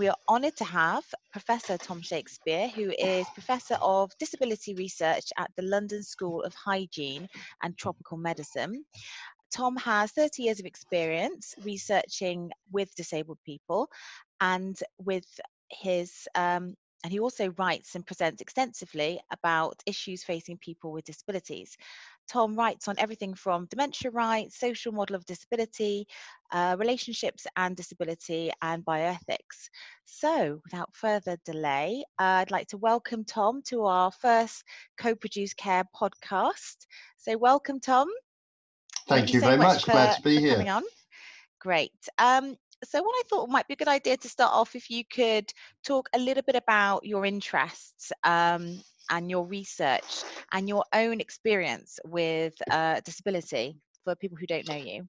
We are honoured to have Professor Tom Shakespeare, who is Professor of Disability Research at the London School of Hygiene and Tropical Medicine. Tom has 30 years of experience researching with disabled people and with his um, and he also writes and presents extensively about issues facing people with disabilities. Tom writes on everything from dementia rights, social model of disability, uh, relationships and disability, and bioethics. So, without further delay, uh, I'd like to welcome Tom to our first co produced care podcast. So, welcome, Tom. Thank, Thank you, so very much. For, Glad to be here. On. Great. Um, so what I thought might be a good idea to start off if you could talk a little bit about your interests um, and your research and your own experience with uh, disability for people who don't know you.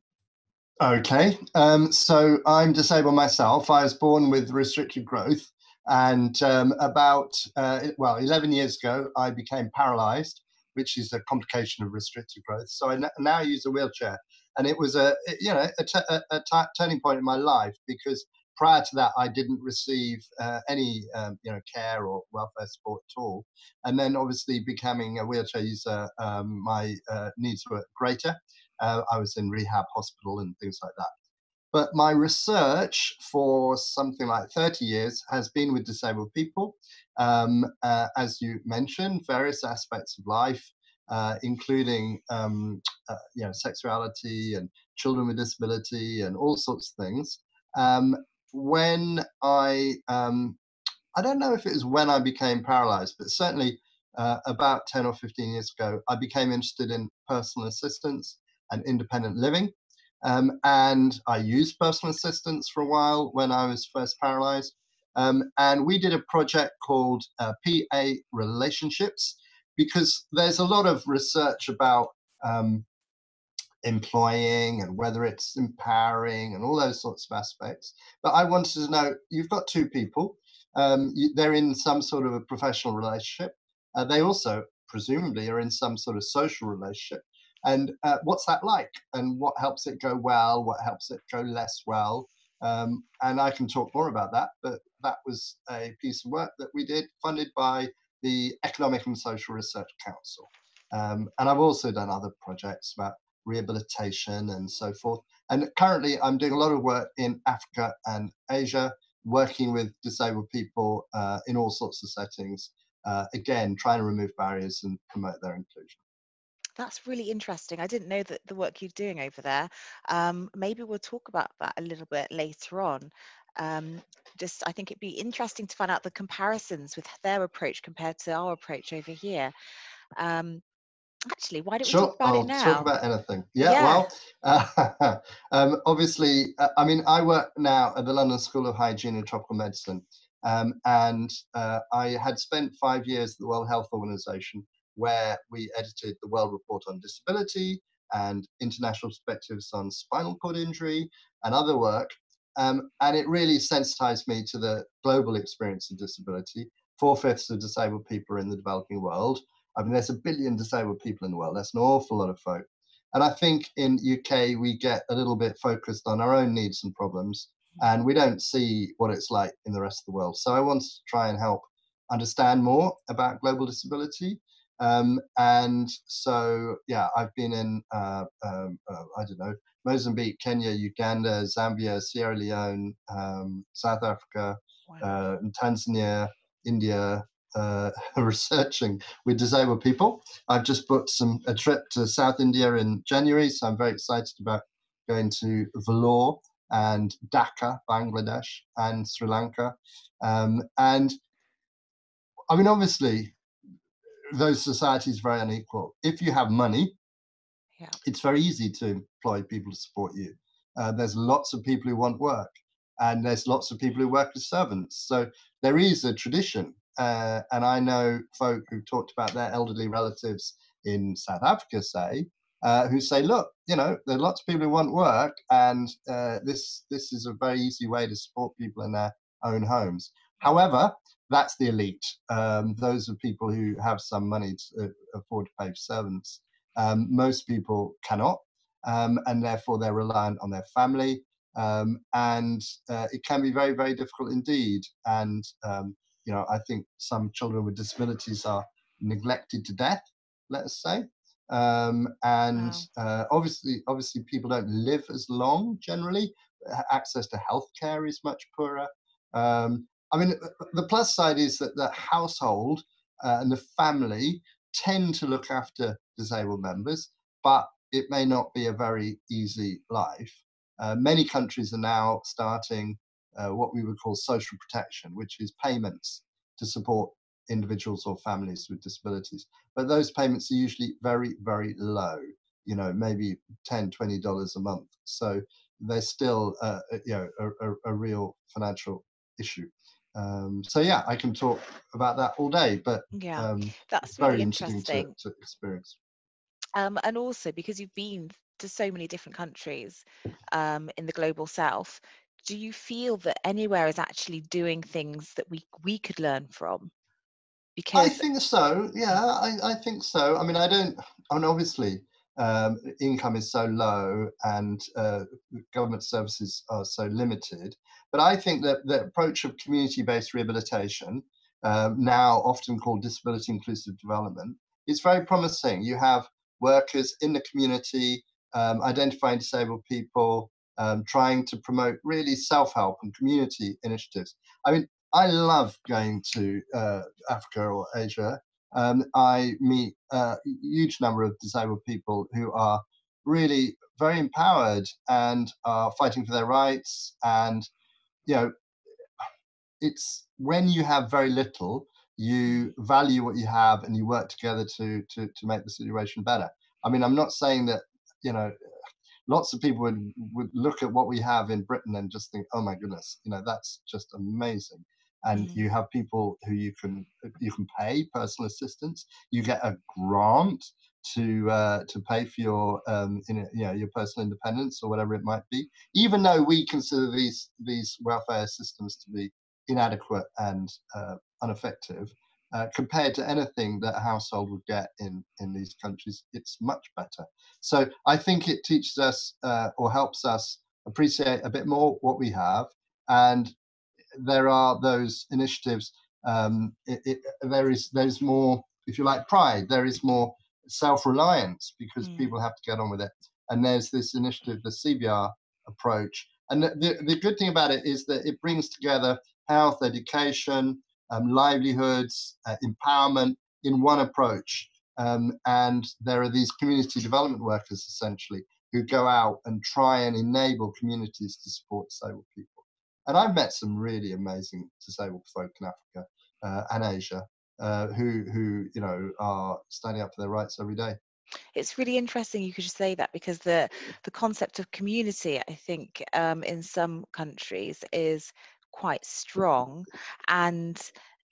Okay, um, so I'm disabled myself. I was born with restricted growth, and um, about uh, well, 11 years ago, I became paralyzed, which is a complication of restricted growth. So I n- now use a wheelchair, and it was a you know a, t- a, a t- turning point in my life because prior to that, I didn't receive uh, any um, you know care or welfare support at all. And then, obviously, becoming a wheelchair user, um, my uh, needs were greater. Uh, I was in rehab hospital and things like that. But my research for something like 30 years has been with disabled people, um, uh, as you mentioned, various aspects of life. Uh, including um, uh, you know sexuality and children with disability and all sorts of things. Um, when I, um, I don't know if it was when I became paralyzed, but certainly uh, about 10 or 15 years ago, I became interested in personal assistance and independent living. Um, and I used personal assistance for a while when I was first paralyzed. Um, and we did a project called uh, PA Relationships because there's a lot of research about um, employing and whether it's empowering and all those sorts of aspects. But I wanted to know you've got two people, um, you, they're in some sort of a professional relationship. Uh, they also, presumably, are in some sort of social relationship. And uh, what's that like? And what helps it go well? What helps it go less well? Um, and I can talk more about that, but that was a piece of work that we did funded by the Economic and Social Research Council. Um, and I've also done other projects about rehabilitation and so forth. And currently, I'm doing a lot of work in Africa and Asia, working with disabled people uh, in all sorts of settings. Uh, again, trying to remove barriers and promote their inclusion. That's really interesting. I didn't know that the work you're doing over there. Um, maybe we'll talk about that a little bit later on. Um, just, I think it'd be interesting to find out the comparisons with their approach compared to our approach over here. Um, Actually, why don't we talk about I'll it now? Talk about anything. Yeah. yeah. Well, uh, um, obviously, uh, I mean, I work now at the London School of Hygiene and Tropical Medicine, um, and uh, I had spent five years at the World Health Organization, where we edited the World Report on Disability and international perspectives on spinal cord injury and other work. Um, and it really sensitized me to the global experience of disability. Four fifths of disabled people are in the developing world. I mean, there's a billion disabled people in the world. That's an awful lot of folk. And I think in UK we get a little bit focused on our own needs and problems, and we don't see what it's like in the rest of the world. So I wanted to try and help understand more about global disability. Um, and so, yeah, I've been in, uh, um, uh, I don't know, Mozambique, Kenya, Uganda, Zambia, Sierra Leone, um, South Africa, wow. uh, Tanzania, India, uh, researching with disabled people. I've just booked some a trip to South India in January, so I'm very excited about going to Vellore and Dhaka, Bangladesh, and Sri Lanka. Um, and I mean, obviously, those societies are very unequal. If you have money, yeah. it's very easy to employ people to support you. Uh, there's lots of people who want work, and there's lots of people who work as servants. So there is a tradition uh, and I know folk who've talked about their elderly relatives in South Africa, say, uh, who say, look, you know, there are lots of people who want work, and uh, this this is a very easy way to support people in their own homes. However, that's the elite. Um, those are people who have some money to uh, afford to pay for servants. Um, most people cannot, um, and therefore they're reliant on their family. Um, and uh, it can be very, very difficult indeed. And, um, you know, I think some children with disabilities are neglected to death, let us say. Um, and wow. uh, obviously, obviously, people don't live as long generally. Access to healthcare is much poorer. Um, I mean, the plus side is that the household uh, and the family tend to look after disabled members, but it may not be a very easy life. Uh, many countries are now starting uh, what we would call social protection, which is payments to support individuals or families with disabilities. But those payments are usually very, very low, you know, maybe 10, 20 dollars a month. So they're still, uh, you know, a, a, a, real financial issue. Um, so yeah, I can talk about that all day, but yeah, um, that's very really interesting, interesting to, to, experience. Um, and also because you've been to so many different countries um, in the global south, do you feel that anywhere is actually doing things that we we could learn from? Because I think so. Yeah, I, I think so. I mean, I don't. I mean, obviously, um, income is so low and uh, government services are so limited. But I think that the approach of community-based rehabilitation, um, now often called disability inclusive development, is very promising. You have workers in the community um, identifying disabled people, um, trying to promote really self-help and community initiatives. I mean, I love going to uh, Africa or Asia. Um, I meet a huge number of disabled people who are really very empowered and are fighting for their rights. And, you know, it's when you have very little, you value what you have and you work together to, to, to make the situation better. I mean, I'm not saying that, you know, lots of people would, would look at what we have in Britain and just think, oh my goodness, you know, that's just amazing and mm. you have people who you can you can pay personal assistance. You get a grant to uh, to pay for your um, in, you know your personal independence or whatever it might be. Even though we consider these these welfare systems to be inadequate and uh, ineffective. Uh, compared to anything that a household would get in, in these countries, it's much better. So I think it teaches us uh, or helps us appreciate a bit more what we have and there are those initiatives. Um, it, it, there is there's more, if you like, pride. There is more self-reliance because mm. people have to get on with it. And there's this initiative, the CBR approach. And the, the, the good thing about it is that it brings together health, education, um, livelihoods, uh, empowerment in one approach. Um, and there are these community development workers essentially who go out and try and enable communities to support disabled people. And I've met some really amazing disabled folk in Africa uh, and Asia uh, who, who, you know, are standing up for their rights every day. It's really interesting you could just say that because the the concept of community, I think, um, in some countries is quite strong, and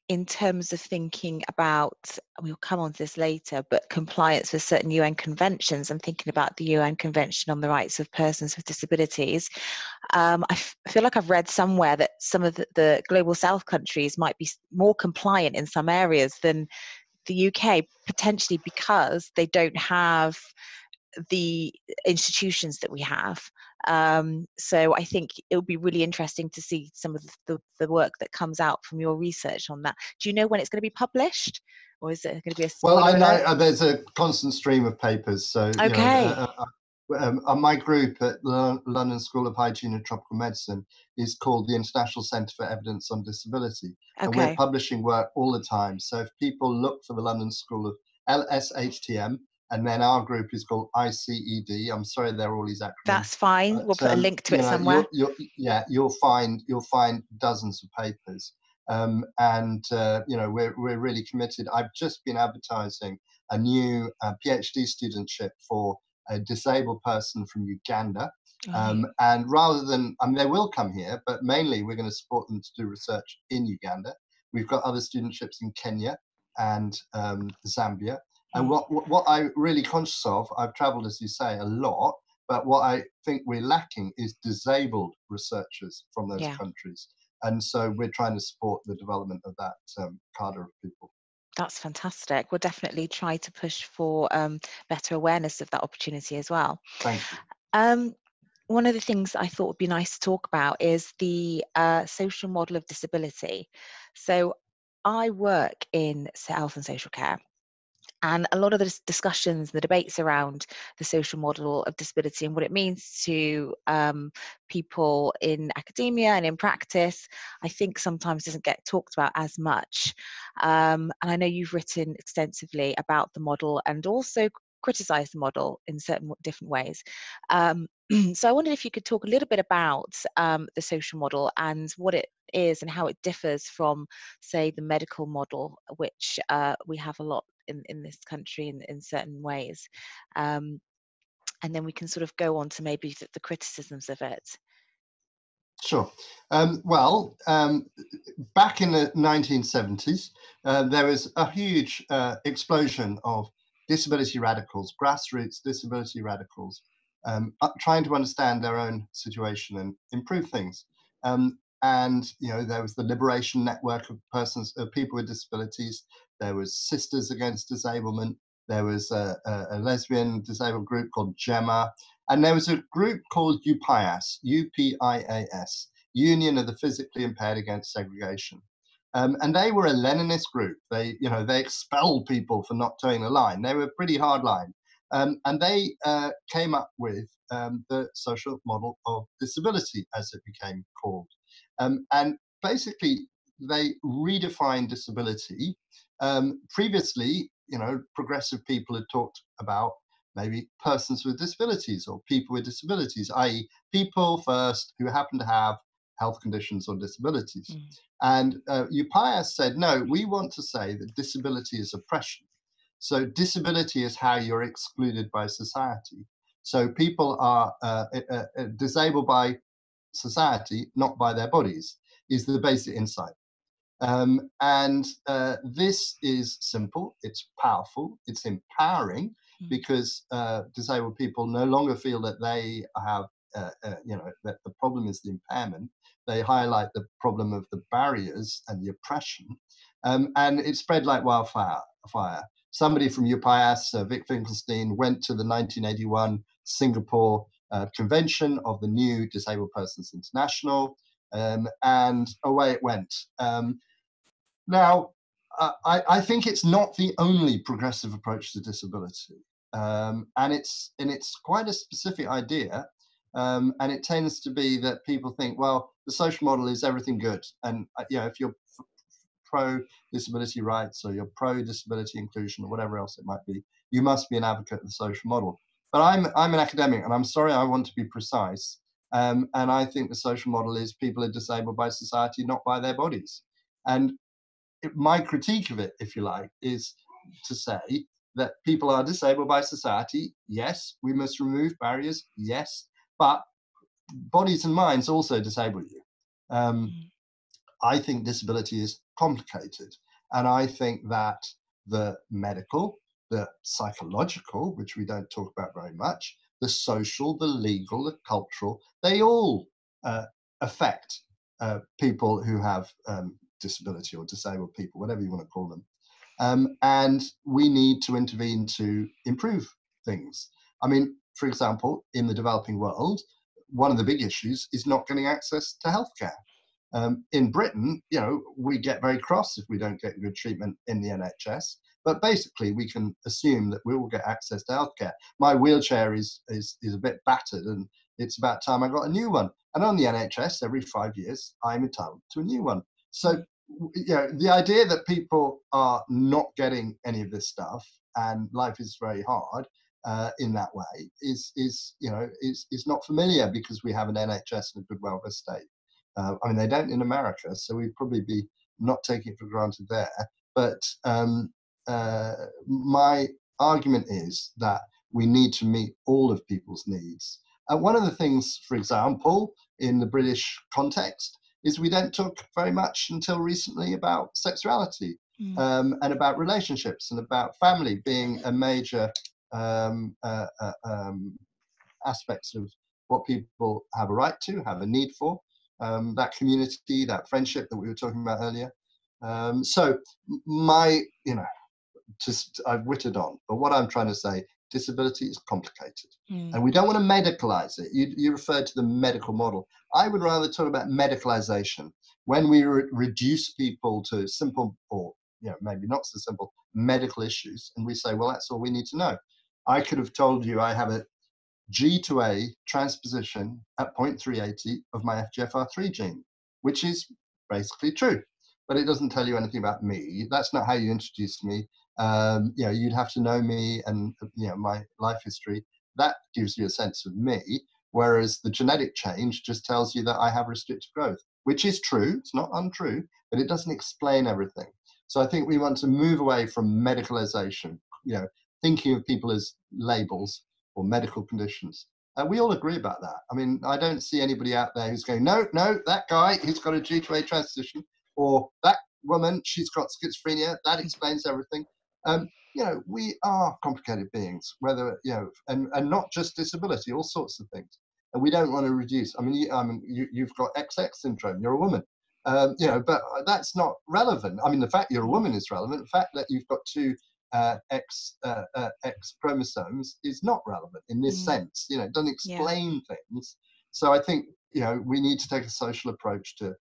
in terms of thinking about, we'll come on to this later, but compliance with certain UN conventions I'm thinking about the UN Convention on the Rights of Persons with Disabilities, um, feel like I've read somewhere that some of the, the global south countries might be more compliant in some areas than the UK, potentially because they don't have the institutions that we have. Um, so I think it would be really interesting to see some of the, the, work that comes out from your research on that. Do you know when it's going to be published? Or is it going to be a well? I know uh, there's a constant stream of papers. So okay, you know, uh, uh, um, uh, my group at the London School of Hygiene and Tropical Medicine is called the International Centre for Evidence on Disability, okay. and we're publishing work all the time. So if people look for the London School of LSHTM, and then our group is called ICED. I'm sorry, they're all these acronyms. That's fine. But, we'll put um, a link to it know, somewhere. You'll, you'll, yeah, you'll find you'll find dozens of papers, um, and uh, you know we're we're really committed. I've just been advertising a new uh, PhD studentship for a disabled person from Uganda. Um, and rather than, I mean, they will come here, but mainly we're going to support them to do research in Uganda. We've got other studentships in Kenya and um, Zambia. And mm. what, what I'm really conscious of, I've traveled, as you say, a lot, but what I think we're lacking is disabled researchers from those yeah. countries. And so we're trying to support the development of that um, cadre of people. That's fantastic. We'll definitely try to push for um, better awareness of that opportunity as well. Thank you. Um, one of the things I thought would be nice to talk about is the uh, social model of disability. So I work in health and social care. And a lot of the discussions, and the debates around the social model of disability and what it means to um, people in academia and in practice, I think sometimes doesn't get talked about as much. Um, and I know you've written extensively about the model and also criticize the model in certain different ways. Um, so I wondered if you could talk a little bit about um, the social model and what it is and how it differs from, say, the medical model, which uh, we have a lot in, in this country in, in certain ways. Um, and then we can sort of go on to maybe the, the criticisms of it. Sure. Um, well, um, back in the 1970s, uh, there was a huge uh, explosion of disability radicals, grassroots disability radicals, um, trying to understand their own situation and improve things. Um, and you know there was the liberation network of persons of people with disabilities. There was sisters against disablement. There was a, a, a lesbian disabled group called gemma. And there was a group called upias u-p-i-a-s union of the physically impaired against segregation um, and they were a leninist group they you know they expelled people for not toeing the line they were pretty hard line um, and they uh, came up with um, the social model of disability as it became called um, and basically, they redefine disability. Um, previously, you know, progressive people had talked about maybe persons with disabilities or people with disabilities, i.e., people first who happen to have health conditions or disabilities. Mm. And uh, UPIAS said, no, we want to say that disability is oppression. So disability is how you're excluded by society. So people are uh, uh, uh disabled by society, not by their bodies, is the basic insight. Um, and uh, this is simple, it's powerful, it's empowering mm. because uh, disabled people no longer feel that they have, uh, uh, you know, that the problem is the impairment. They highlight the problem of the barriers and the oppression. Um, and it spread like wildfire. Fire. Somebody from UPIAS, uh, Vic Finkelstein, went to the 1981 Singapore uh, convention of the new Disabled Persons International, um, and away it went. Um, now, I, I, think it's not the only progressive approach to disability, um, and it's and it's quite a specific idea, um, and it tends to be that people think, well, the social model is everything good, and uh, you know, if you're pro disability rights or you're pro disability inclusion or whatever else it might be, you must be an advocate of the social model. But I'm I'm an academic, and I'm sorry I want to be precise. Um, and I think the social model is people are disabled by society, not by their bodies. And it, my critique of it, if you like, is to say that people are disabled by society. Yes, we must remove barriers. Yes, but bodies and minds also disable you. Um, mm. I think disability is complicated, and I think that the medical, the psychological, which we don't talk about very much, the social, the legal, the cultural, they all uh, affect uh, people who have um, disability or disabled people, whatever you want to call them. Um, and we need to intervene to improve things. I mean, for example, in the developing world, one of the big issues is not getting access to healthcare. Um, in Britain, you know, we get very cross if we don't get good treatment in the NHS. But basically, we can assume that we will get access to healthcare. My wheelchair is, is, is a bit battered, and it's about time I got a new one. And on the NHS, every five years, I'm entitled to a new one. So, you know, the idea that people are not getting any of this stuff and life is very hard uh, in that way is, is you know, is, is not familiar because we have an NHS and a good welfare state. Uh, I mean, they don't in America, so we'd probably be not taking it for granted there. But um, uh, my argument is that we need to meet all of people's needs. And one of the things, for example, in the British context, is we don't talk very much until recently about sexuality mm. um, and about relationships and about family being a major um, uh, uh, um, aspects of what people have a right to, have a need for. Um, that community, that friendship that we were talking about earlier. Um, so my, you know, just I've witted on. But what I'm trying to say disability is complicated. Mm. And we don't want to medicalize it. You, you referred to the medical model. I would rather talk about medicalization. When we re- reduce people to simple or you know, maybe not so simple medical issues, and we say, well, that's all we need to know. I could have told you I have a G to A transposition at 0.380 of my FGFR3 gene, which is basically true. But it doesn't tell you anything about me. That's not how you introduced me. Um, you know, you'd have to know me and you know my life history. That gives you a sense of me. Whereas the genetic change just tells you that I have restricted growth, which is true. It's not untrue, but it doesn't explain everything. So I think we want to move away from medicalization. You know, thinking of people as labels or medical conditions. And uh, we all agree about that. I mean, I don't see anybody out there who's going, no, no, that guy, he's got a G2A transition, or that woman, she's got schizophrenia, that explains everything. Um, you know, we are complicated beings, whether, you know, and, and not just disability, all sorts of things. And we don't want to reduce. I mean, you, I mean you, you've got XX syndrome, you're a woman. Um, you know, but that's not relevant. I mean, the fact you're a woman is relevant. The fact that you've got two uh, X uh, uh, X chromosomes is not relevant in this mm. sense. You know, it doesn't explain yeah. things. So I think you know we need to take a social approach to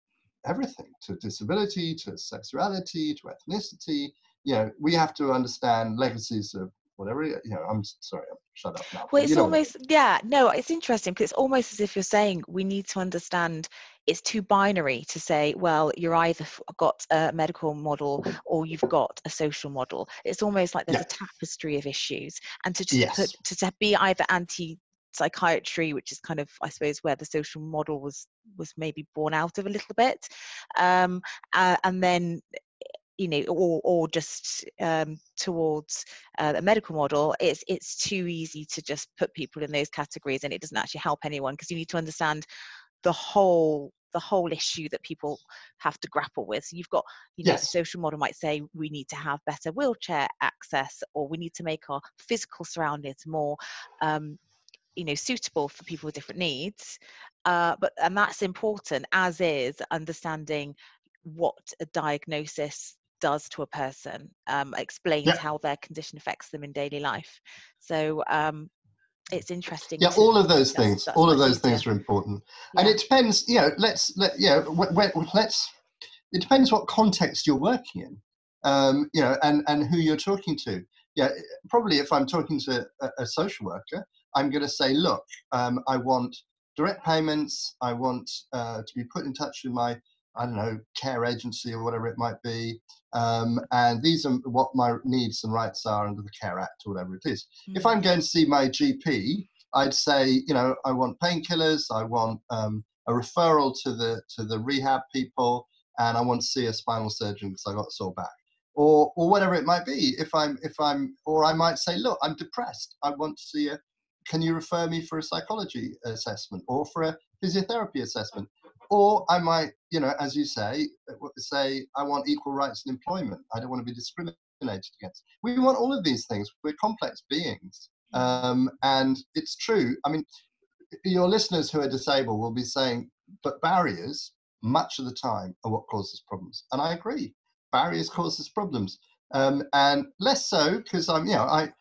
everything, to disability, to sexuality, to ethnicity. You know, we have to understand legacies of whatever. You know, I'm sorry, I'm shut up now. Well, it's almost yeah, no, it's interesting because it's almost as if you're saying we need to understand it's too binary to say, well, you're either got a medical model or you've got a social model. It's almost like there's yeah. a tapestry of issues, and to just yes. put to, to be either anti psychiatry which is kind of i suppose where the social model was was maybe born out of a little bit um, uh, and then you know or or just um, towards uh, a medical model it's it's too easy to just put people in those categories and it doesn't actually help anyone because you need to understand the whole the whole issue that people have to grapple with. So you've got, you know, yes. the social model might say we need to have better wheelchair access, or we need to make our physical surroundings more, um, you know, suitable for people with different needs. Uh, but and that's important, as is understanding what a diagnosis does to a person, um, explains yeah. how their condition affects them in daily life. So um, it's interesting. Yeah, all of those things, all of those things are important, yeah. and it depends. You know, let's let you know, let's. It depends what context you're working in, um, you know, and and who you're talking to. Yeah, probably if I'm talking to a, a social worker, I'm going to say, look, um, I want direct payments. I want uh, to be put in touch with my I don't know, care agency or whatever it might be. Um, and these are what my needs and rights are under the Care Act or whatever it is. Mm-hmm. If I'm going to see my GP, I'd say, you know, I want painkillers, I want um, a referral to the to the rehab people, and I want to see a spinal surgeon because I got sore back, or or whatever it might be. If I'm if I'm or I might say, look, I'm depressed. I want to see a. Can you refer me for a psychology assessment or for a physiotherapy assessment? Or I might, you know, as you say, uh, say I want equal rights in employment. I don't want to be discriminated against. We want all of these things. We're complex beings, mm. um, and it's true. I mean, your listeners who are disabled will be saying, but barriers much of the time are what causes problems, and I agree. Barriers causes problems, um, and less so because I'm, you know, I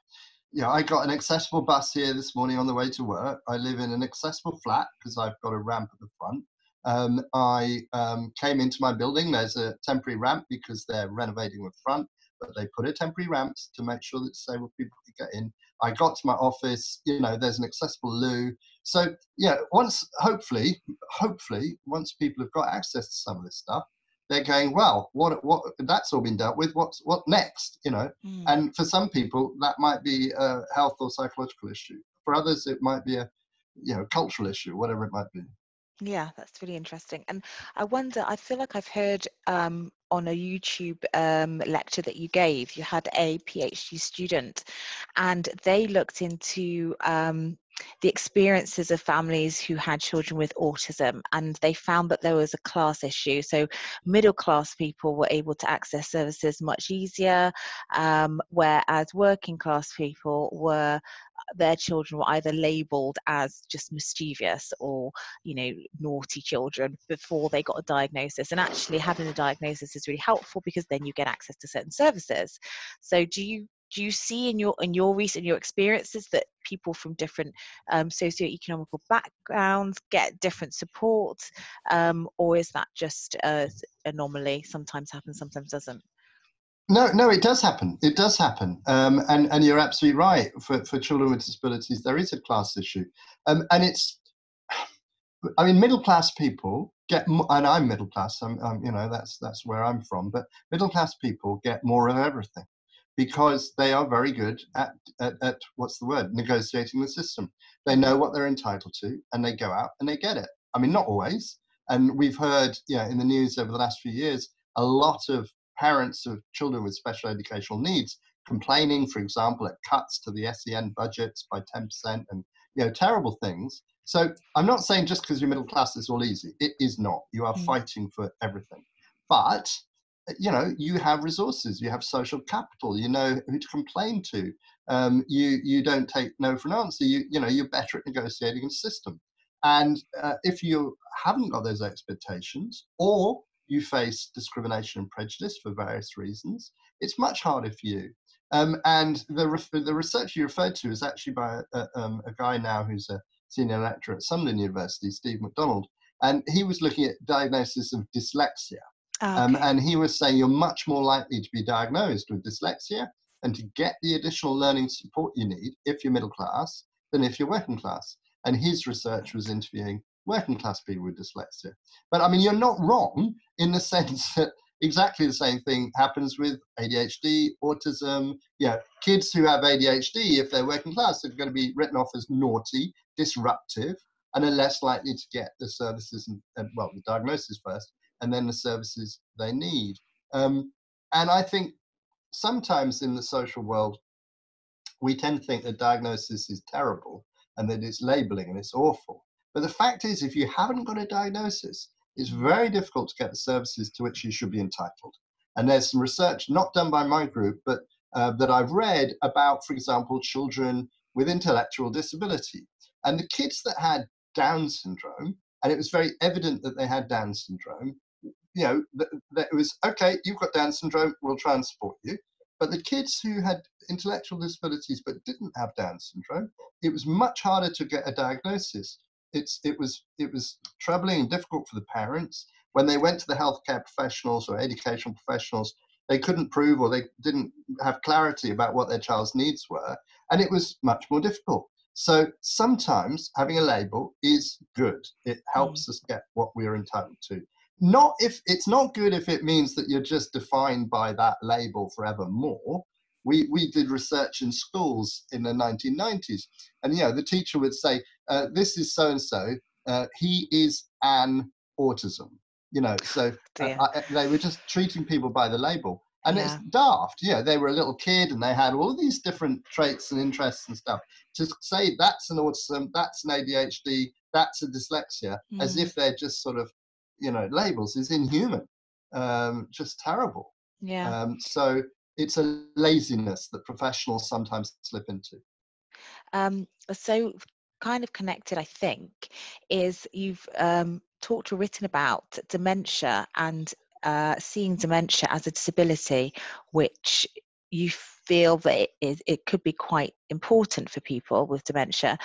yeah, I got an accessible bus here this morning on the way to work. I live in an accessible flat because I've got a ramp at the front um, I um, came into my building. There's a temporary ramp because they're renovating the front, but they put a temporary ramp to make sure that disabled people could get in. I got to my office. You know, there's an accessible loo. So yeah, once hopefully, hopefully, once people have got access to some of this stuff, they're going well. What what that's all been dealt with. What's what next? You know, mm. and for some people that might be a health or psychological issue. For others, it might be a you know cultural issue, whatever it might be. Yeah, that's really interesting. And I wonder, I feel like I've heard um, on a YouTube um, lecture that you gave, you had a PhD student and they looked into um, the experiences of families who had children with autism and they found that there was a class issue. So middle class people were able to access services much easier um, whereas working class people were their children were either labeled as just mischievous or you know naughty children before they got a diagnosis. And actually having a diagnosis is really helpful because then you get access to certain services. So do you do you see in your in your recent your experiences that people from different um, socio-economical backgrounds get different support um, or is that just a anomaly sometimes happens sometimes doesn't no, no, it does happen. It does happen, um, and and you're absolutely right. For for children with disabilities, there is a class issue, um, and it's. I mean, middle class people get, and I'm middle class. I'm, I'm, you know, that's that's where I'm from. But middle class people get more of everything, because they are very good at, at, at what's the word negotiating the system. They know what they're entitled to, and they go out and they get it. I mean, not always. And we've heard, yeah, in the news over the last few years, a lot of parents of children with special educational needs complaining, for example, at cuts to the SEN budgets by 10% and you know terrible things. So I'm not saying just because you're middle class it's all easy. It is not. You are mm. fighting for everything. But you know you have resources. You have social capital. You know who to complain to. Um, you you don't take no for an answer. You you know you're better at negotiating a system. And uh, if you haven't got those expectations, or you face discrimination and prejudice for various reasons, it's much harder for you. Um, and the, the research you referred to is actually by a, um, a guy now who's a senior lecturer at Sunderland University, Steve McDonald, and he was looking at diagnosis of dyslexia. Oh, okay. um, and he was saying you're much more likely to be diagnosed with dyslexia and to get the additional learning support you need if you're middle class than if you're working class. And his research was interviewing working class people with dyslexia. But I mean, you're not wrong in the sense that exactly the same thing happens with ADHD, autism. Yeah, kids who have ADHD, if they're working class, are going to be written off as naughty, disruptive, and are less likely to get the services and, and well, the diagnosis first, and then the services they need. Um, and I think sometimes in the social world, we tend to think that diagnosis is terrible and that it's labeling and it's awful. But the fact is, if you haven't got a diagnosis, it's very difficult to get the services to which you should be entitled. And there's some research, not done by my group, but uh, that I've read about, for example, children with intellectual disability. And the kids that had Down syndrome, and it was very evident that they had Down syndrome, you know, that, that it was okay, you've got Down syndrome, we'll try and support you. But the kids who had intellectual disabilities but didn't have Down syndrome, it was much harder to get a diagnosis. It's it was it was troubling and difficult for the parents. When they went to the healthcare professionals or educational professionals they couldn't prove or they didn't have clarity about what their child's needs were and it was much more difficult. So sometimes having a label is good. It helps mm. us get what we're entitled to not if it's not good if it means that you're just defined by that label forevermore we, we did research in schools in the 1990s and you know the teacher would say uh, this is so and so. He is an autism. You know, so uh, I, they were just treating people by the label, and yeah. it's daft. Yeah, they were a little kid and they had all these different traits and interests and stuff. To say that's an autism, that's an ADHD, that's a dyslexia, mm. as if they're just sort of, you know, labels is inhuman. Um, just terrible. Yeah. Um, so it's a laziness that professionals sometimes slip into. Um, so kind of connected, I think, is you've um, talked or written about dementia and uh, seeing dementia as a disability, which you feel that it, is, it could be quite important for people with dementia.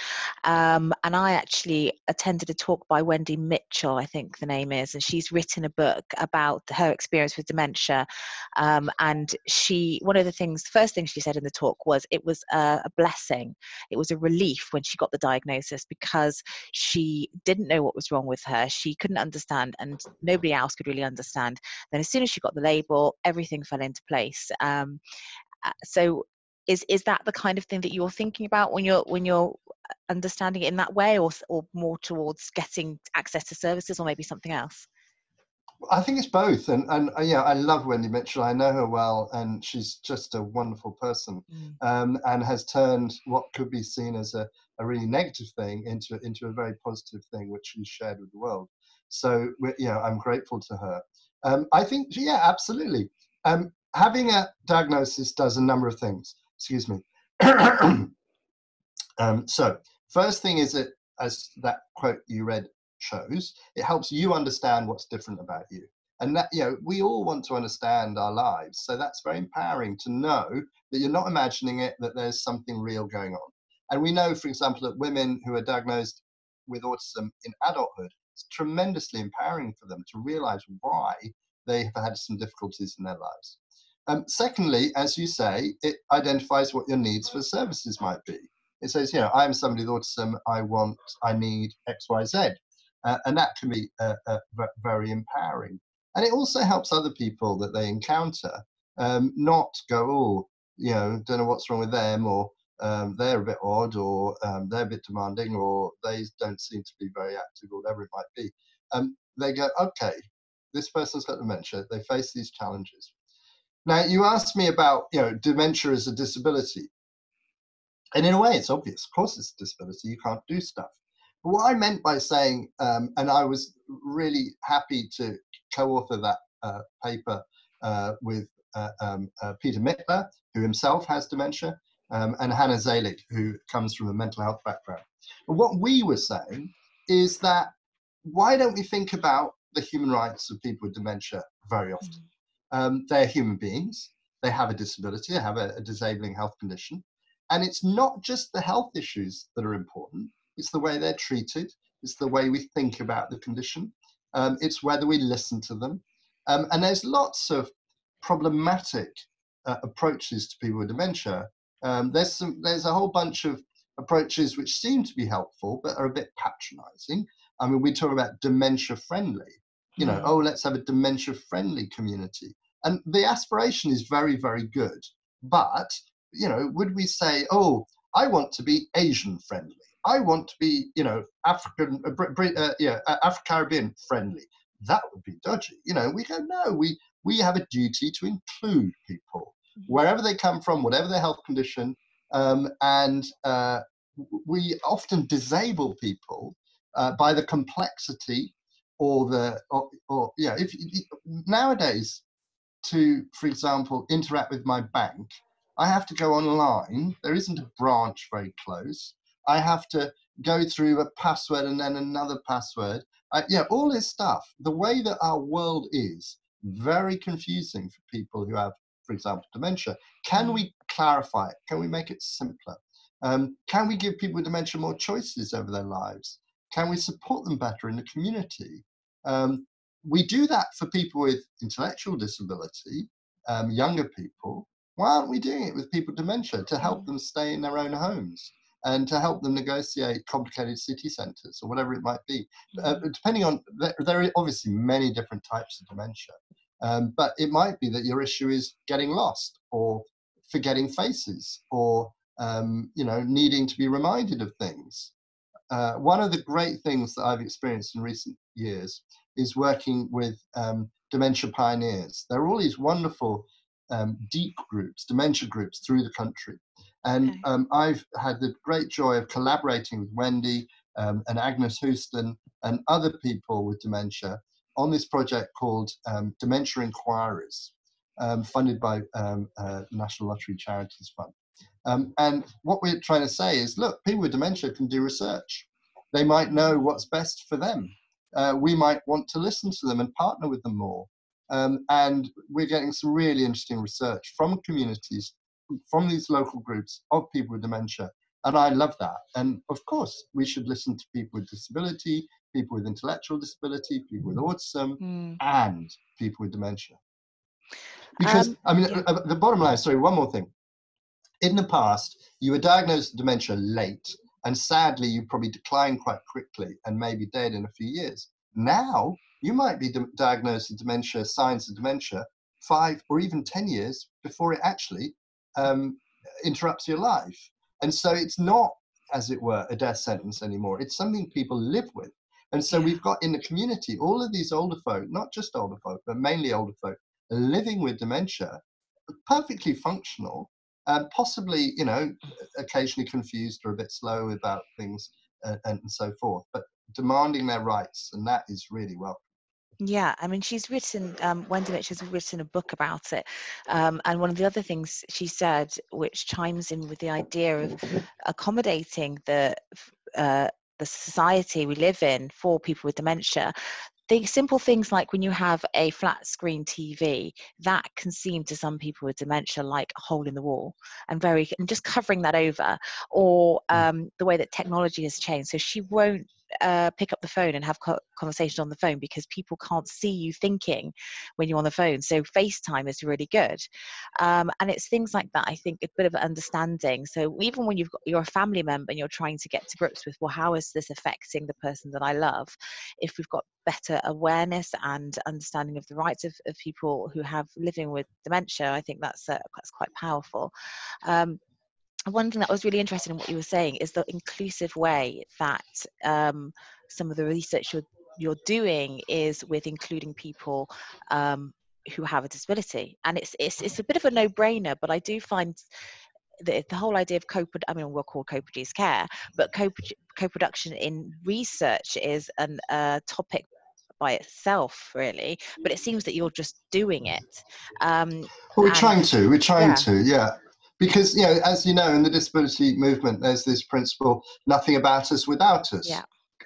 Um, and I actually attended a talk by Wendy Mitchell, I think the name is, and she's written a book about her experience with dementia. Um, and she, one of the things, first thing she said in the talk was it was a, a blessing. It was a relief when she got the diagnosis because she didn't know what was wrong with her. She couldn't understand, and nobody else could really understand. Then, as soon as she got the label, everything fell into place. Um, so is is that the kind of thing that you're thinking about when you're when you're uh, understanding it in that way or or more towards getting access to services or maybe something else I think it's both, and and uh, yeah, I love Wendy Mitchell. I know her well, and she's just a wonderful person, mm. um, and has turned what could be seen as a, a really negative thing into into a very positive thing, which she shared with the world. So yeah, I'm grateful to her. Um, I think yeah, absolutely. Um, having a diagnosis does a number of things. Excuse me. um, so, first thing is that, as that quote you read shows, it helps you understand what's different about you. And that, you know, we all want to understand our lives. So that's very empowering to know that you're not imagining it, that there's something real going on. And we know, for example, that women who are diagnosed with autism in adulthood, it's tremendously empowering for them to realize why they have had some difficulties in their lives. Um, secondly, as you say, it identifies what your needs for services might be. It says, you know, I'm somebody with autism, I want, I need X, Y, Z. Uh, and that can be uh, uh, very empowering. And it also helps other people that they encounter um, not go, oh, you know, don't know what's wrong with them, or um, they're a bit odd, or um, they're a bit demanding, or they don't seem to be very active, or whatever it might be. Um, they go, okay, this person's got dementia. They face these challenges. Now, you asked me about, you know, dementia as a disability. And in a way, it's obvious. Of course, it's a disability. You can't do stuff. But what I meant by saying, um, and I was really happy to co-author that uh, paper uh, with uh, um, uh, Peter Mittler, who himself has dementia, um, and Hannah Zeilig, who comes from a mental health background. But what we were saying is that why don't we think about the human rights of people with dementia very often? Um, they're human beings. They have a disability. They have a, a disabling health condition. And it's not just the health issues that are important. It's the way they're treated. It's the way we think about the condition. Um, it's whether we listen to them. Um, and there's lots of problematic uh, approaches to people with dementia. Um, there's some, there's a whole bunch of approaches which seem to be helpful but are a bit patronizing. I mean, we talk about dementia friendly. You know, mm. oh, let's have a dementia friendly community. And the aspiration is very, very good. But, you know, would we say, oh, I want to be Asian friendly? I want to be, you know, African, uh, uh, yeah, uh, Afro Caribbean friendly. That would be dodgy. You know, we go, no, we, we have a duty to include people mm-hmm. wherever they come from, whatever their health condition. Um, and uh, we often disable people uh, by the complexity or the, or, or yeah, if nowadays to, for example, interact with my bank, I have to go online. There isn't a branch very close. I have to go through a password and then another password. I, yeah, all this stuff. The way that our world is very confusing for people who have, for example, dementia. Can mm. we clarify it? Can we make it simpler? Um, can we give people with dementia more choices over their lives? Can we support them better in the community? Um, we do that for people with intellectual disability, um, younger people. Why aren't we doing it with people with dementia to help mm. them stay in their own homes? and to help them negotiate complicated city centres or whatever it might be. Uh, mm-hmm. depending on, there are obviously many different types of dementia, um, but it might be that your issue is getting lost or forgetting faces or um, you know needing to be reminded of things. Uh, one of the great things that I've experienced in recent years is working with um, dementia pioneers. There are all these wonderful um, DEEP groups, dementia groups through the country. And okay. um, I've had the great joy of collaborating with Wendy um, and Agnes Houston and other people with dementia on this project called um, Dementia Enquirers, um, funded by um, uh, National Lottery Charities Fund. Um, and what we're trying to say is look, people with dementia can do research. They might know what's best for them. Uh, we might want to listen to them and partner with them more. Um, and we're getting some really interesting research from communities from these local groups of people with dementia. And I love that. And of course, we should listen to people with disability, people with intellectual disability, people with autism, mm. and people with dementia. Because, um, I mean, yeah. Uh, the bottom line, sorry, one more thing. In the past, you were diagnosed with dementia late, and sadly, you probably declined quite quickly and maybe dead in a few years. Now, you might be diagnosed with dementia, signs of dementia, five or even 10 years before it actually um, interrupts your life. And so it's not, as it were, a death sentence anymore. It's something people live with. And so we've got in the community all of these older folk, not just older folk, but mainly older folk, living with dementia, perfectly functional, possibly, you know, occasionally confused or a bit slow about things uh, and, and so forth, but demanding their rights. And that is really welcome. Yeah, I mean, she's written, um, Wendy Mitch has written a book about it. Um, and one of the other things she said, which chimes in with the idea of accommodating the, uh, the society we live in for people with dementia, the simple things like when you have a flat screen TV, that can seem to some people with dementia like a hole in the wall and very and just covering that over, or mm. um, the way that technology has changed. So she won't uh, pick up the phone and have co- conversation on the phone because people can't see you thinking when you're on the phone. So FaceTime is really good, um, and it's things like that. I think a bit of understanding. So even when you've got you're a family member and you're trying to get to grips with, well, how is this affecting the person that I love? If we've got better awareness and understanding of the rights of, of people who have living with dementia, I think that's uh, that's quite powerful. Um, one thing that was really interesting in what you were saying is the inclusive way that um, some of the research you're, you're doing is with including people um, who have a disability. And it's, it's it's a bit of a no-brainer but i do find the, the whole idea of co I mean we'll call co-produced care but co- co-production in research is a uh, topic by itself really but it seems that you're just doing it. Um, well, we're and, trying to we're trying yeah. to yeah because you know as you know in the disability movement there's this principle nothing about us without us yeah.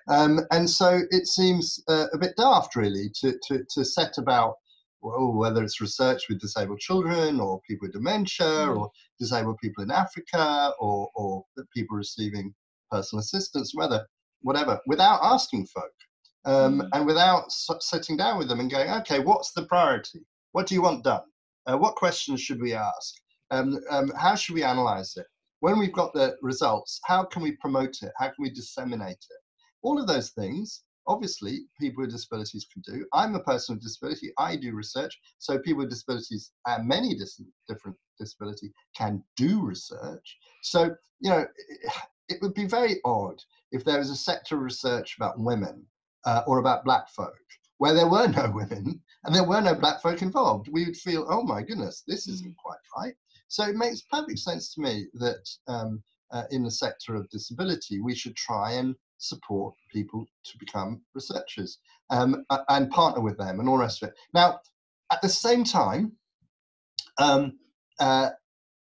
um, and so it seems uh, a bit daft really to, to, to set about well, whether it's research with disabled children or people with dementia mm. or disabled people in africa or, or people receiving personal assistance whether whatever without asking folk um, mm. and without sitting down with them and going okay what's the priority what do you want done uh, what questions should we ask um, um, how should we analyze it? When we've got the results, how can we promote it? How can we disseminate it? All of those things, obviously, people with disabilities can do. I'm a person with disability. I do research. So people with disabilities and many different disability can do research. So, you know, it would be very odd if there was a sector of research about women uh, or about black folk where there were no women and there were no black folk involved. We would feel, oh my goodness, this isn't mm. quite right. So it makes perfect sense to me that um, uh, in the sector of disability, we should try and support people to become researchers um, and partner with them and all the rest of it. Now, at the same time, um, uh,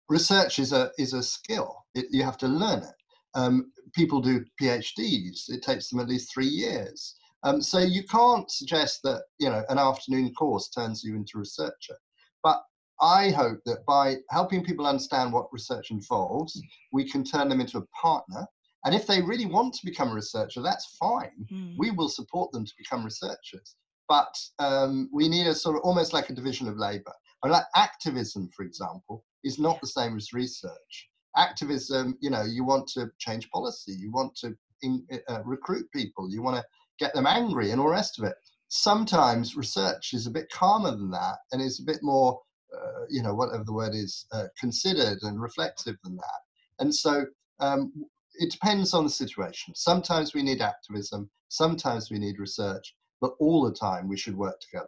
research is a is a skill. It, you have to learn it. Um, people do PhDs. It takes them at least three years. Um, so you can't suggest that you know an afternoon course turns you into a researcher. But I hope that by helping people understand what research involves, we can turn them into a partner. And if they really want to become a researcher, that's fine. Mm. We will support them to become researchers. But um, we need a sort of almost like a division of labor. And like activism, for example, is not the same as research. Activism, you know, you want to change policy, you want to in, uh, recruit people, you want to get them angry, and all the rest of it. Sometimes research is a bit calmer than that and is a bit more uh, you know, whatever the word is, uh, considered and reflective than that. And so um, it depends on the situation. Sometimes we need activism, sometimes we need research, but all the time we should work together.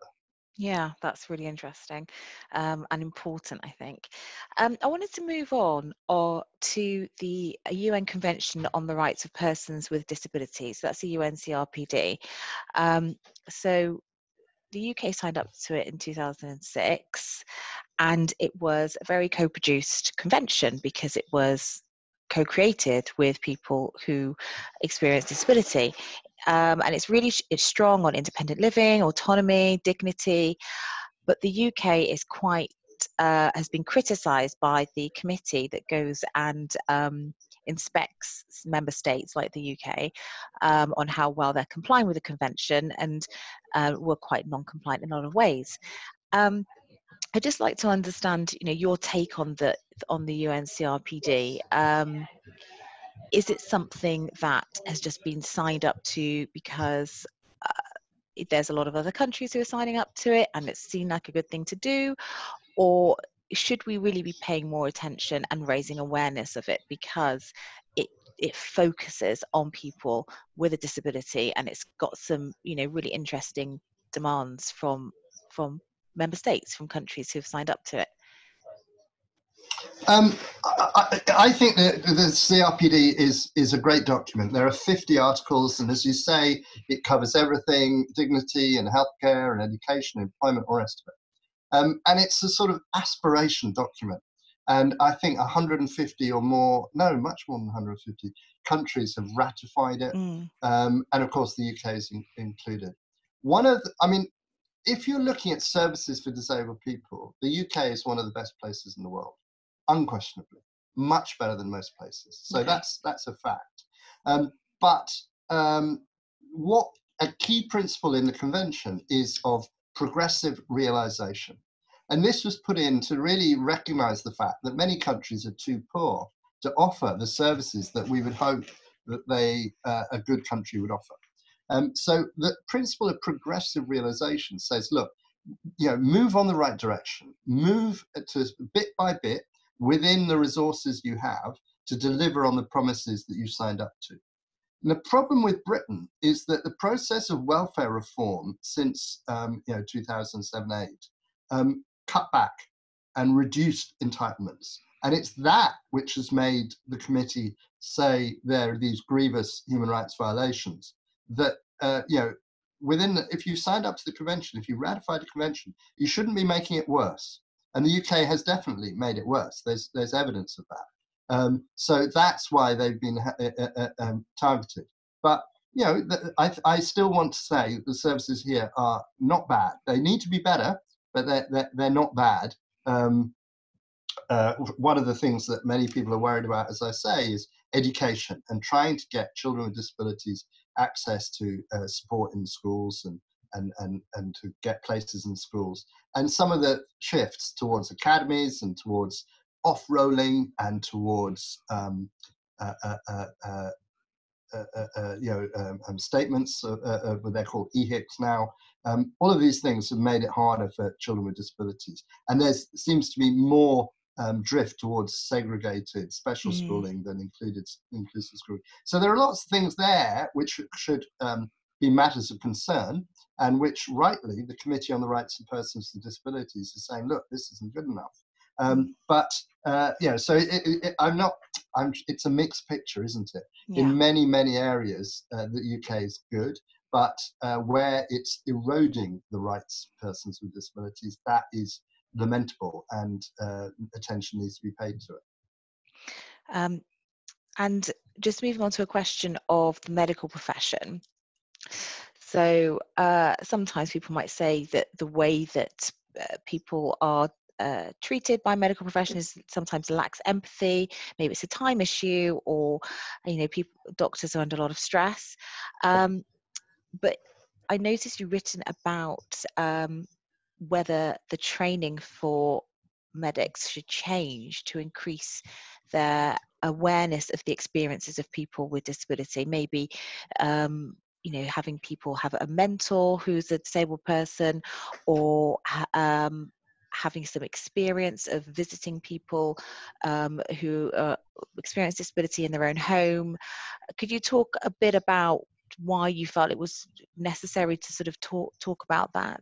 Yeah, that's really interesting um, and important, I think. Um, I wanted to move on or to the UN Convention on the Rights of Persons with Disabilities. That's the UNCRPD. Um, so the UK signed up to it in 2006, and it was a very co produced convention because it was co created with people who experience disability. Um, and it's really it's strong on independent living, autonomy, dignity. But the UK is quite uh, has been criticised by the committee that goes and um, inspects member states like the UK um, on how well they're complying with the convention, and uh, were quite non-compliant in a lot of ways. Um, I'd just like to understand, you know, your take on the on the UNCRPD. Um, is it something that has just been signed up to because uh, there's a lot of other countries who are signing up to it and it's seen like a good thing to do, or should we really be paying more attention and raising awareness of it because it it focuses on people with a disability and it's got some you know really interesting demands from from member states from countries who've signed up to it um, I, I, think that the CRPD is is a great document. There are 50 articles, and as you say, it covers everything: dignity and healthcare and education, employment, all rest of it. Um, and it's a sort of aspiration document. And I think 150 or more, no, much more than 150 countries have ratified it. Mm. Um, and of course, the UK is in, included. one of the, I mean, if you're looking at services for disabled people, the UK is one of the best places in the world, unquestionably, much better than most places. So okay. that's that's a fact. Um, but um, what a key principle in the convention is of progressive realization. And this was put in to really recognize the fact that many countries are too poor to offer the services that we would hope that they, uh, a good country would offer. Um, so the principle of progressive realization says, look, you know, move on the right direction, move to bit by bit within the resources you have to deliver on the promises that you signed up to. And the problem with Britain is that the process of welfare reform since um, you know 2007-8 um, cut back and reduced entitlements. And it's that which has made the committee say there are these grievous human rights violations that, uh, you know, within, the, if you signed up to the convention, if you ratified the convention, you shouldn't be making it worse. And the UK has definitely made it worse. There's, there's evidence of that. Um, so that's why they've been uh, uh, uh, um, targeted. But you know, I, I still want to say the services here are not bad. They need to be better, but they're, they're, they're not bad. Um, uh, one of the things that many people are worried about, as I say, is education and trying to get children with disabilities access to uh, support in schools and, and, and, and to get places in schools. And some of the shifts towards academies and towards off-rolling and towards um, uh, uh, uh, uh uh, uh, uh, you know, um, um, statements, what they're called EHICs now. Um, all of these things have made it harder for children with disabilities. And there seems to be more um, drift towards segregated special mm. schooling than included inclusive schooling. So there are lots of things there which should um, be matters of concern and which rightly the Committee on the Rights of Persons with Disabilities is saying, look, this isn't good enough. Um, but uh, know, so it, it, it, I'm not. I'm. It's a mixed picture, isn't it? Yeah. In many many areas, uh, the UK is good, but uh, where it's eroding the rights of persons with disabilities, that is lamentable, and uh, attention needs to be paid to it. Um, and just moving on to a question of the medical profession. So uh, sometimes people might say that the way that uh, people are uh, treated by medical professionals sometimes lacks empathy maybe it's a time issue or you know people doctors are under a lot of stress. Um, but i noticed you've written about um, whether the training for medics should change to increase their awareness of the experiences of people with disability. Maybe um, you know having people have a mentor who's a disabled person or um, having some experience of visiting people um, who uh, experience disability in their own home. Could you talk a bit about why you felt it was necessary to sort of talk talk about that?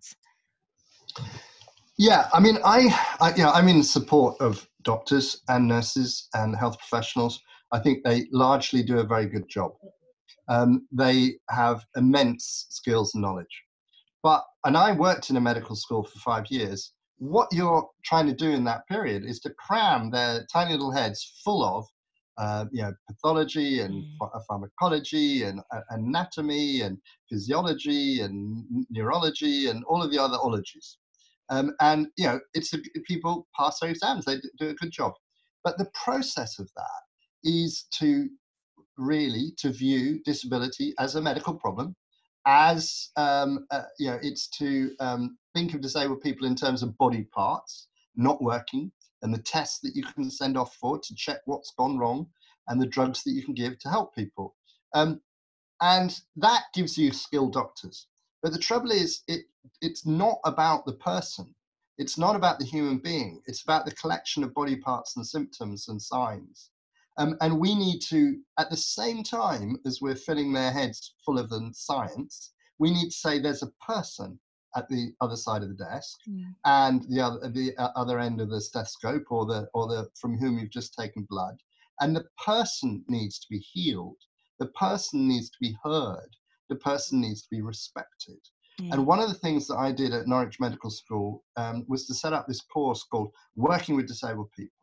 Yeah, I mean, I, I know, I'm in support of doctors and nurses and health professionals. I think they largely do a very good job. Um, they have immense skills and knowledge. But, and I worked in a medical school for five years, what you're trying to do in that period is to cram their tiny little heads full of uh, you know pathology and mm. pharmacology and uh, anatomy and physiology and neurology and all of the other ologies. Um, and you know it's a, people pass their exams. They do a good job. But the process of that is to really to view disability as a medical problem as um, uh, you know, it's to um, think of disabled people in terms of body parts not working and the tests that you can send off for to check what's gone wrong and the drugs that you can give to help people. Um, and that gives you skilled doctors. But the trouble is, it, it's not about the person. It's not about the human being. It's about the collection of body parts and symptoms and signs. Um, and we need to, at the same time as we're filling their heads full of the science, we need to say there's a person at the other side of the desk mm. and the other the uh, other end of the stethoscope or the or the from whom you've just taken blood. And the person needs to be healed. The person needs to be heard. The person needs to be respected. Mm. and one of the things that i did at norwich medical school um, was to set up this course called working with disabled people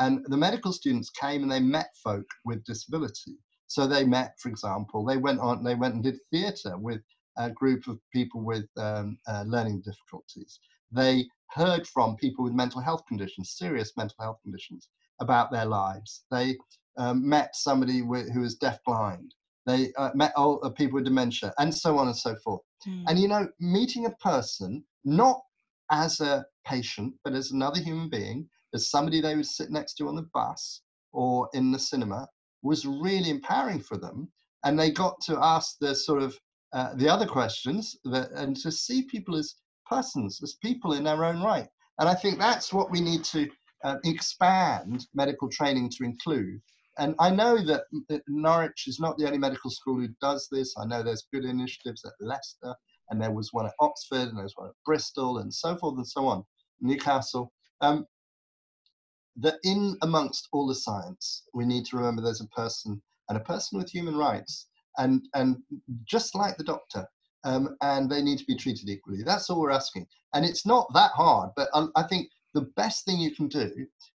and the medical students came and they met folk with disability. So they met, for example, they went on, they went and did theatre with a group of people with um, uh, learning difficulties. They heard from people with mental health conditions, serious mental health conditions, about their lives. They um, met somebody with, who was deafblind. They uh, met old, uh, people with dementia, and so on and so forth. Mm. And you know, meeting a person not as a patient, but as another human being, as somebody they would sit next to on the bus or in the cinema, was really empowering for them. And they got to ask the sort of uh, the other questions that, and to see people as persons, as people in their own right. And I think that's what we need to uh, expand medical training to include. And I know that Norwich is not the only medical school who does this. I know there's good initiatives at Leicester, and there was one at Oxford, and there was one at Bristol, and so forth and so on, Newcastle. Um, that in amongst all the science, we need to remember there's a person and a person with human rights, and and just like the doctor, um, and they need to be treated equally. That's all we're asking, and it's not that hard. But um, I think the best thing you can do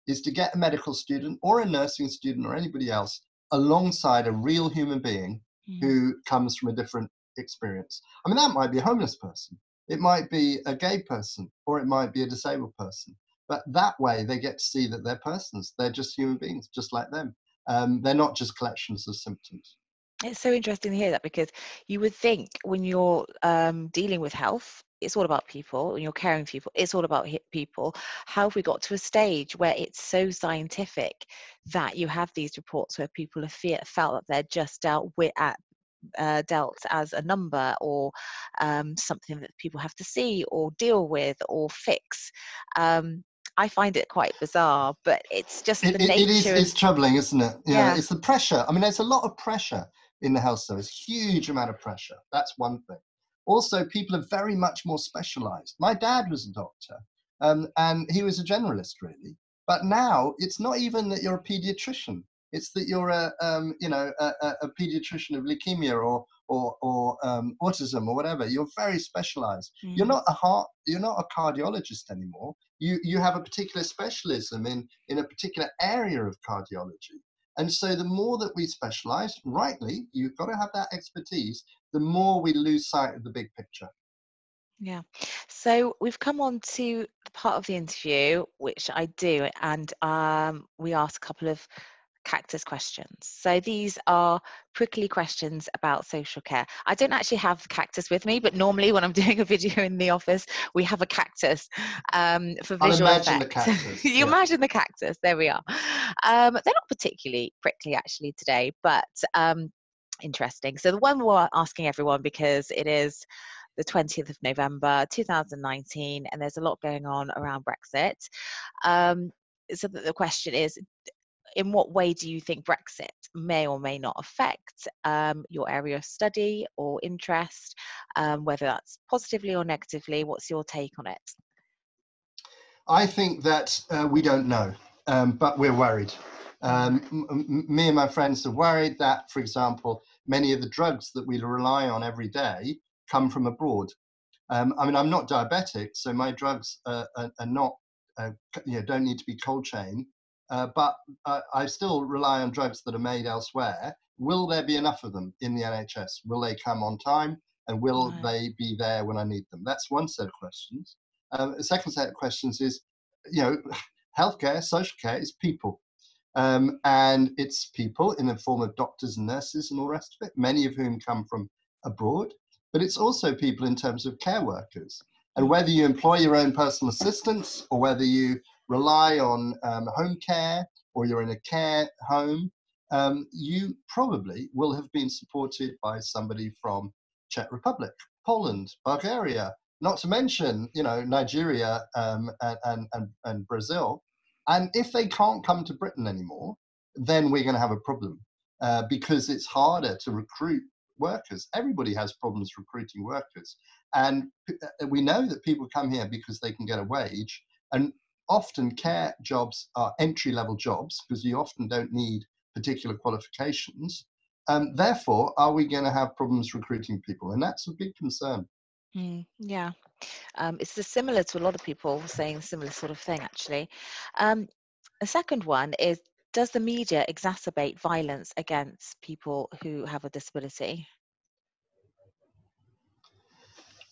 is to get a medical student or a nursing student or anybody else alongside a real human being mm. who comes from a different experience. I mean, that might be a homeless person, it might be a gay person, or it might be a disabled person. But that way, they get to see that they're persons. They're just human beings, just like them. Um, they're not just collections of symptoms. It's so interesting to hear that because you would think when you're um, dealing with health, it's all about people. When you're caring for people, it's all about people. How have we got to a stage where it's so scientific that you have these reports where people have fe- felt that they're just dealt with at uh, dealt as a number or um, something that people have to see or deal with or fix. Um, I find it quite bizarre, but it's just the it, nature. It is, it's troubling, isn't it? Yeah, yeah, it's the pressure. I mean, there's a lot of pressure in the health service, huge amount of pressure. That's one thing. Also, people are very much more specialized. My dad was a doctor, um, and he was a generalist, really. But now it's not even that you're a pediatrician. It's that you're a, um, you know, a, a, pediatrician of leukemia or or, or um, autism or whatever. You're very specialized. Mm. You're not a heart. You're not a cardiologist anymore. You you have a particular specialism in in a particular area of cardiology. And so the more that we specialize, rightly, you've got to have that expertise, the more we lose sight of the big picture. Yeah. So we've come on to the part of the interview which I do, and um, we ask a couple of cactus questions. So these are prickly questions about social care. I don't actually have cactus with me, but normally when I'm doing a video in the office, we have a cactus um, for visual I'll imagine effect. The cactus, you yeah. imagine the cactus. There we are. Um, they're not particularly prickly actually today, but um, interesting. So the one we're asking everyone because it is the 20th of November 2019, and there's a lot going on around Brexit. Um, so the question is in what way do you think Brexit may or may not affect um, your area of study or interest, um, whether that's positively or negatively? What's your take on it? I think that uh, we don't know, um, but we're worried. Um, m- me and my friends are worried that, for example, many of the drugs that we rely on every day come from abroad. Um, I mean, I'm not diabetic, so my drugs uh, are, are, not, uh, you know, don't need to be cold chain. Uh, but uh, I still rely on drugs that are made elsewhere. Will there be enough of them in the NHS? Will they come on time? And will right. they be there when I need them? That's one set of questions. Um, the second set of questions is, you know, healthcare, social care is people. Um, and it's people in the form of doctors and nurses and all the rest of it, many of whom come from abroad. But it's also people in terms of care workers. And whether you employ your own personal assistants or whether you rely on um, home care or you're in a care home, um, you probably will have been supported by somebody from Czech Republic, Poland, Bulgaria, not to mention, you know, Nigeria um, and, and, and Brazil. And if they can't come to Britain anymore, then we're going to have a problem uh, because it's harder to recruit workers. Everybody has problems recruiting workers. And uh, we know that people come here because they can get a wage. And often care jobs are entry level jobs because you often don't need particular qualifications. Um, therefore, are we going to have problems recruiting people? And that's a big concern. Mm, yeah, um, it's similar to a lot of people saying similar sort of thing, actually. Um, a second one is Does the media exacerbate violence against people who have a disability?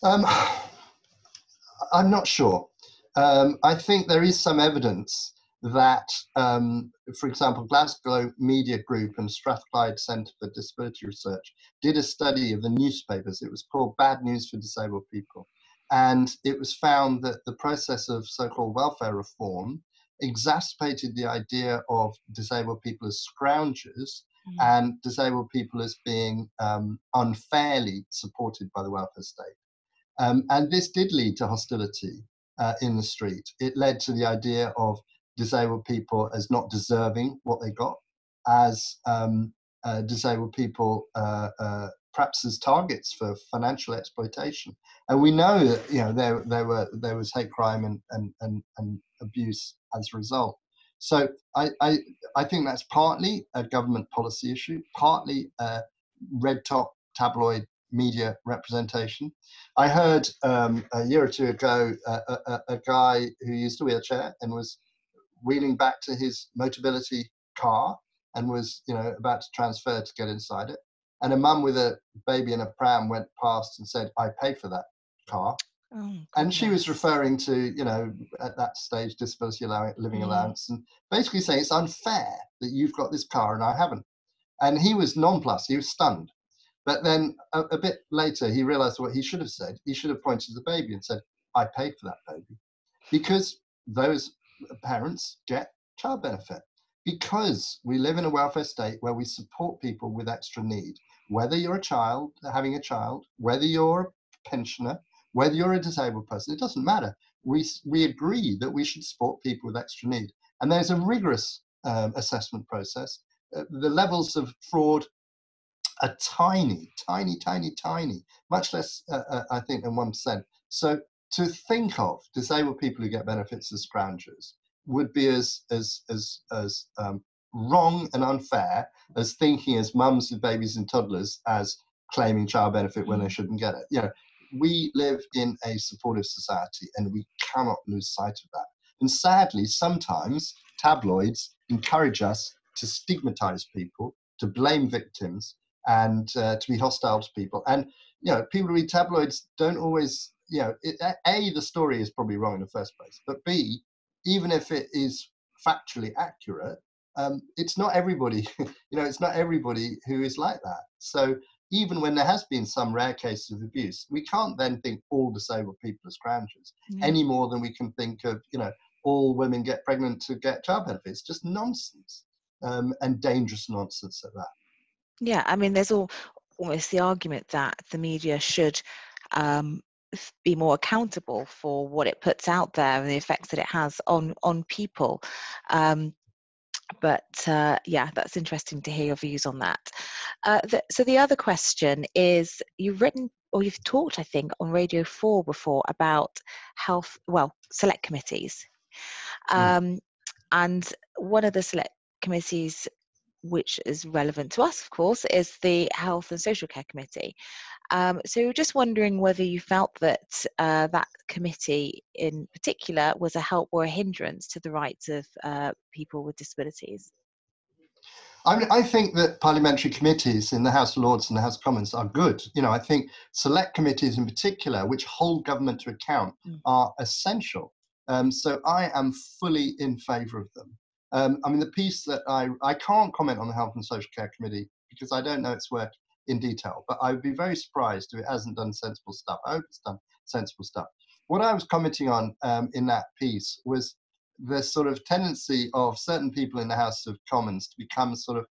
Um, I'm not sure. Um, I think there is some evidence that, um, for example, Glasgow Media Group and Strathclyde Centre for Disability Research did a study of the newspapers. It was called Bad News for Disabled People. And it was found that the process of so called welfare reform exacerbated the idea of disabled people as scroungers mm. and disabled people as being um, unfairly supported by the welfare state. Um, and this did lead to hostility uh, in the street. It led to the idea of disabled people as not deserving what they got, as um, uh, disabled people uh, uh, perhaps as targets for financial exploitation. And we know that you know there there were there was hate crime and and and, and abuse as a result. So I, I I think that's partly a government policy issue, partly a red top tabloid media representation. I heard um, a year or two ago uh, a, a, guy who used a wheelchair and was wheeling back to his Motability car and was, you know, about to transfer to get inside it. And a mum with a baby in a pram went past and said, "I pay for that car." Oh, and she was referring to, you know, at that stage, disability living mm. allowance, and basically saying it's unfair that you've got this car and I haven't. And he was nonplussed. He was stunned. But then a, a, bit later, he realized what he should have said. He should have pointed to the baby and said, I paid for that baby. Because those parents get child benefit. Because we live in a welfare state where we support people with extra need, whether you're a child having a child, whether you're a pensioner, whether you're a disabled person, it doesn't matter. We, we agree that we should support people with extra need. And there's a rigorous um, assessment process. Uh, the levels of fraud are tiny, tiny, tiny, tiny, much less, uh, uh, I think, than 1%. So to think of disabled people who get benefits as scroungers would be as, as, as, as um, wrong and unfair as thinking as mums with babies and toddlers as claiming child benefit when they mm. shouldn't get it. You know, we live in a supportive society and we cannot lose sight of that. And sadly, sometimes tabloids encourage us to stigmatize people, to blame victims, and uh, to be hostile to people. And you know, people who read tabloids don't always, you know, it, a the story is probably wrong in the first place, but b even if it is factually accurate, um, it's not everybody. you know, it's not everybody who is like that. So even when there has been some rare cases of abuse, we can't then think all disabled people are scroungers yeah. any more than we can think of, you know, all women get pregnant to get child benefits. Just nonsense um, and dangerous nonsense at that. Yeah, I mean, there's all almost the argument that the media should um, be more accountable for what it puts out there and the effects that it has on on people. Um, but uh, yeah, that's interesting to hear your views on that. Uh, the, so the other question is: you've written or you've talked, I think, on Radio Four before about health, well, select committees, hmm. um, mm. and one of the select committees which is relevant to us, of course, is the Health and Social Care Committee. Um, so, just wondering whether you felt that uh, that committee in particular was a help or a hindrance to the rights of uh, people with disabilities. I, mean, I think that parliamentary committees in the House of Lords and the House of Commons are good. You know, I think select committees in particular, which hold government to account, mm. are essential. Um, so I am fully in favour of them. Um, I mean, the piece that I, I can't comment on the Health and Social Care Committee because I don't know its work in detail, but I would be very surprised if it hasn't done sensible stuff. I hope it's done sensible stuff. What I was commenting on um, in that piece was the sort of tendency of certain people in the House of Commons to become sort of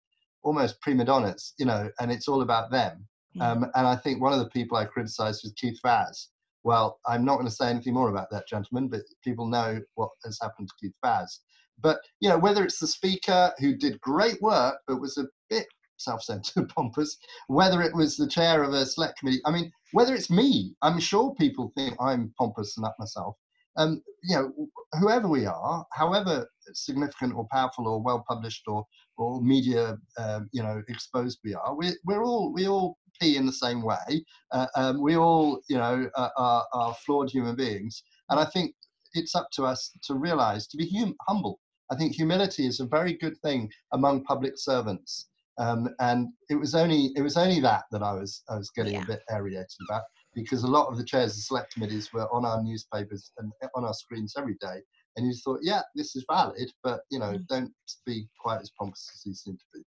almost prima donnas, you know, and it's all about them. Mm. Um, and I think one of the people I criticised was Keith Vaz. Well, I'm not going to say anything more about that gentleman, but people know what has happened to Keith Vaz. But you know, whether it's the speaker who did great work but was a bit self-centered, pompous, whether it was the chair of a select committee, I mean, whether it's me, I'm sure people think I'm pompous and up myself. Um, you know, whoever we are, however significant or powerful or well published or or media, um, you know, exposed we are, we, we're all we all pee in the same way. Uh, um, we all, you know, are, are flawed human beings, and I think it's up to us to realize to be hum- humble I think humility is a very good thing among public servants. Um, and it was only it was only that that I was I was getting Yeah. a bit irritated about because a lot of the chairs of select committees were on our newspapers and on our screens every day, and you thought, yeah, this is valid, but you know, Mm. don't be quite as pompous as you seem to be.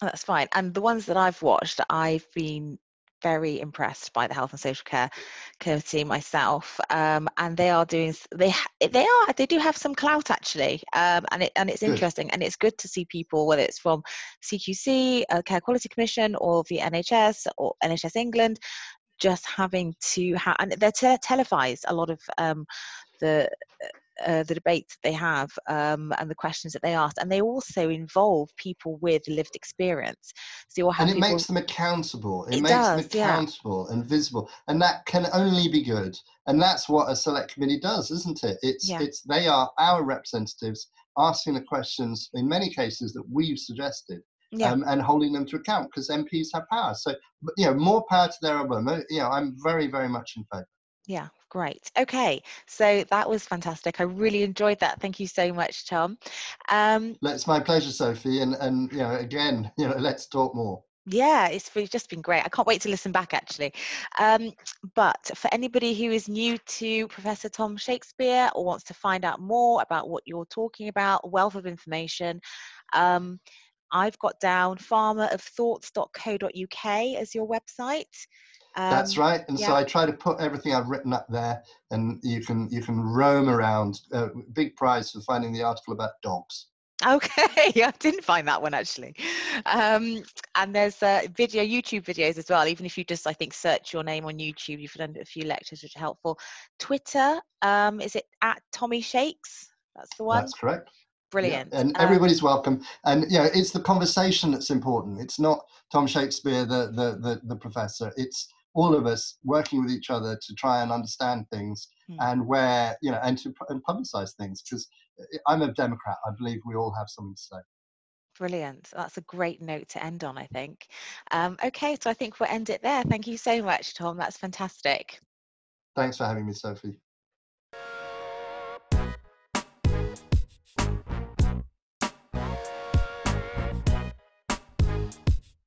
That's fine. And the ones that I've watched, I've been very impressed by the Health and Social Care Committee myself, um, and they are doing. They they are they do have some clout actually, um, and it and it's Good. interesting, and it's good to see people whether it's from CQC, uh, Care Quality Commission, or the NHS or NHS England, just having to have and they're te- televised a lot of um, the uh, the debates that they have um, and the questions that they ask, and they also involve people with lived experience. So you'll have and it people. makes them accountable. It, It makes them does, yeah. accountable and visible, and that can only be good. And that's what a select committee does, isn't it? It's Yeah. it's they are our representatives asking the questions in many cases that we've suggested. yeah, Um, and holding them to account because MPs have power. So, you know, more power to their elbow. You know, I'm very, very much in favour. yeah, great. Okay, so that was fantastic. I really enjoyed that. Thank you so much, Tom. Um, It's my pleasure, Sophie. And and you know, again, you know, let's talk more. yeah, it's just been great. I can't wait to listen back actually. Um, but for anybody who is new to Professor Tom Shakespeare or wants to find out more about what you're talking about, wealth of information, um, I've got down farmerofthoughts.co.uk as your website. That's Um, right. And so. I try to put everything I've written up there, and you can you can roam around. Uh, big prize for finding the article about dogs. Okay, I didn't find that one actually. Um, and there's uh, video, YouTube videos as well. Even if you just, I think, search your name on YouTube, you've done a few lectures which are helpful. Twitter, um, is it at Tommy Shakes? That's the one. That's correct. Yeah, Brilliant. And Um, everybody's welcome. And you know, it's the conversation that's important. It's not Tom Shakespeare, the the the, the professor. It's all of us working with each other to try and understand things Hmm. and where you know and to and publicize things because I'm a Democrat. I believe we all have something to say. Brilliant. That's a great note to end on, I think. Um, okay, so I think we'll end it there. Thank you so much, Tom. That's fantastic. Thanks for having me, Sophie.